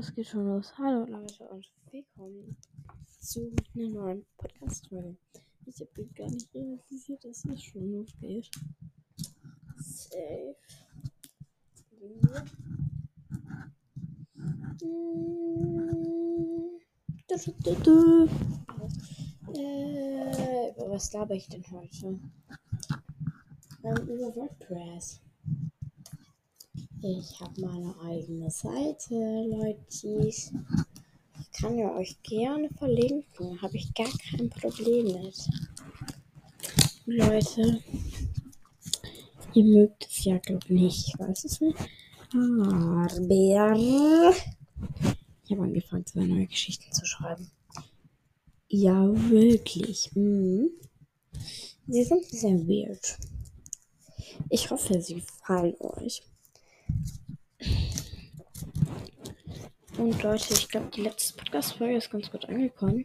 Das geht schon los. Hallo Leute und willkommen zu einer neuen Podcast-Folge. Ich habe gar nicht realisiert, dass es schon losgeht. Safe. Äh, über was laber ich denn heute? Ähm, über WordPress. Ich habe meine eigene Seite, Leute. Ich kann ja euch gerne verlinken. Habe ich gar kein Problem mit. Leute, ihr mögt es ja, glaube ich, nicht. Ich weiß es nicht. Aber ich habe angefangen, zwei neue Geschichten zu schreiben. Ja, wirklich. Mhm. Sie sind sehr weird. Ich hoffe, sie gefallen euch. Und Leute, ich glaube, die letzte Podcast-Folge ist ganz gut angekommen.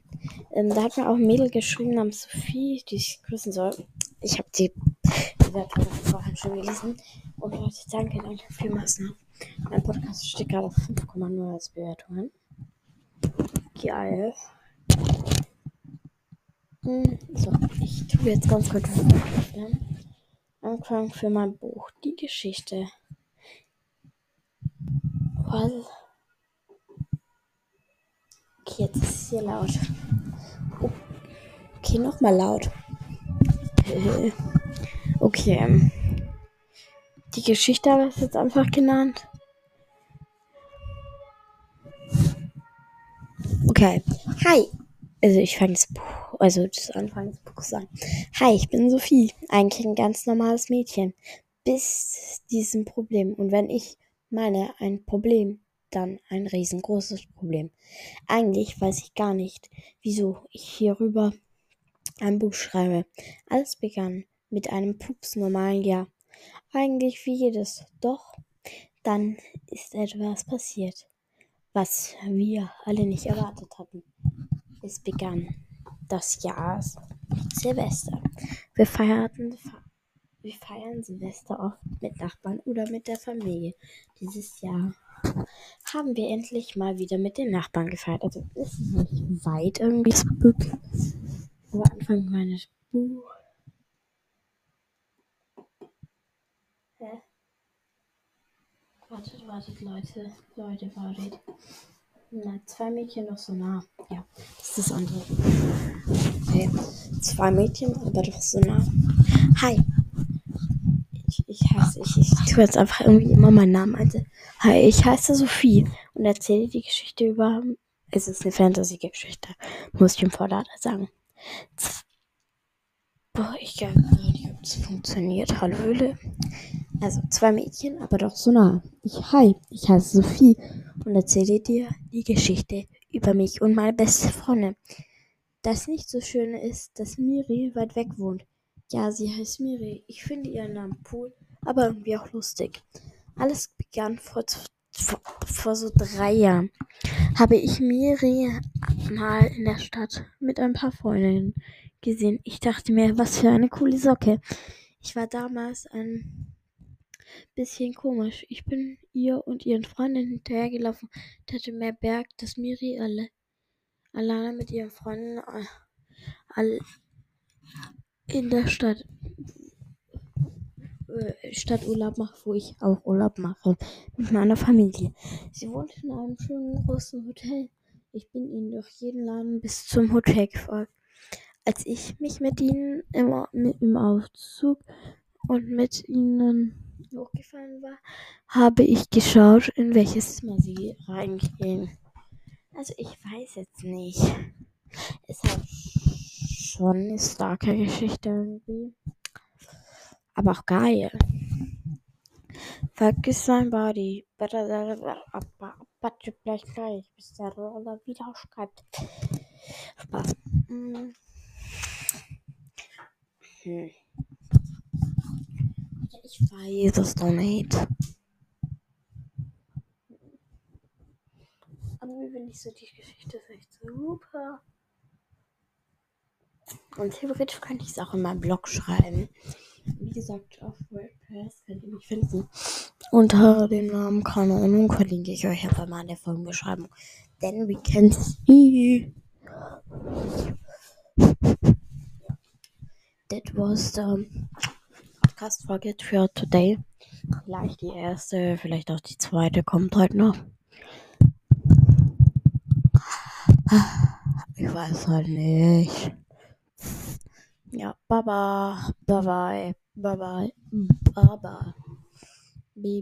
Ähm, da hat mir auch ein Mädel geschrieben namens Sophie, die ich grüßen soll. Ich habe die Bewertung vorhin schon gelesen. Und Leute, danke, danke vielmals. Mein Podcast steht gerade auf 5,0 als Bewertungen. Geil. Hm, so, ich tue jetzt ganz kurz Anfang für mein Buch. Die Geschichte. Was? Okay, jetzt ist es hier laut. Okay, nochmal laut. Okay. Die Geschichte habe ich jetzt einfach genannt. Okay. Hi. Also ich fange das Buch, also das Anfang des Buches an. Hi, ich bin Sophie. Eigentlich ein ganz normales Mädchen. Bis diesem Problem. Und wenn ich meine ein Problem dann ein riesengroßes Problem. Eigentlich weiß ich gar nicht, wieso ich hierüber ein Buch schreibe. Alles begann mit einem pups normalen Jahr. Eigentlich wie jedes. Doch dann ist etwas passiert, was wir alle nicht erwartet hatten. Es begann das Jahr Silvester. Wir feierten wir feiern Silvester oft mit Nachbarn oder mit der Familie. Dieses Jahr haben wir endlich mal wieder mit den Nachbarn gefeiert. Also ist nicht weit irgendwie wirklich. Aber Anfang meines Buch. Hä? Wartet, wartet, Leute. Leute, wartet. Na, zwei Mädchen noch so nah. Ja, das ist das andere. Okay. Zwei Mädchen, aber doch so nah. Hi, ich heiße, ich, ich tue jetzt einfach irgendwie immer meinen Namen ein. Hi, ich heiße Sophie und erzähle die Geschichte über. Es ist eine Fantasy-Geschichte, muss ich im Vordergrund sagen. Boah, ich glaube nicht, ob es funktioniert. Hallo Höhle. Also zwei Mädchen, aber doch so nah. Ich, hi, ich heiße Sophie und erzähle dir die Geschichte über mich und meine beste Freundin. Das nicht so Schöne ist, dass Miri weit weg wohnt. Ja, sie heißt Miri. Ich finde ihren Namen cool, aber irgendwie auch lustig. Alles begann vor, vor, vor so drei Jahren. Habe ich Miri mal in der Stadt mit ein paar Freundinnen gesehen. Ich dachte mir, was für eine coole Socke. Ich war damals ein bisschen komisch. Ich bin ihr und ihren Freundinnen hinterhergelaufen und hatte mehr Berg, dass Miri alle alleine mit ihren Freunden äh, in der Stadt Stadturlaub mache, wo ich auch Urlaub mache mit meiner Familie. Sie wohnt in einem schönen großen Hotel. Ich bin ihnen durch jeden Laden bis zum Hotel gefolgt. Als ich mich mit ihnen im, im Aufzug und mit ihnen hochgefallen war, habe ich geschaut, in welches Zimmer sie reingehen. Also ich weiß jetzt nicht. Es hat schon eine starke Geschichte irgendwie. Aber auch geil. Vergiss mein Body. But gleich gleich, bis der Roller wieder schreibt. Spaß. Hm. Hm. Ich weiß das doch nicht. Aber bin ich so die Geschichte ist echt super. Und theoretisch könnte ich es auch in meinem Blog schreiben. Wie gesagt, auf WordPress könnt ihr mich finden. unter dem Namen keine verlinke ich euch einfach mal in der Folgenbeschreibung. Then we can see. That was the podcast Folge für today. Vielleicht die erste, vielleicht auch die zweite kommt heute noch. Ich weiß halt nicht. Baba, bye bye, bye bye, mm. baba, baby.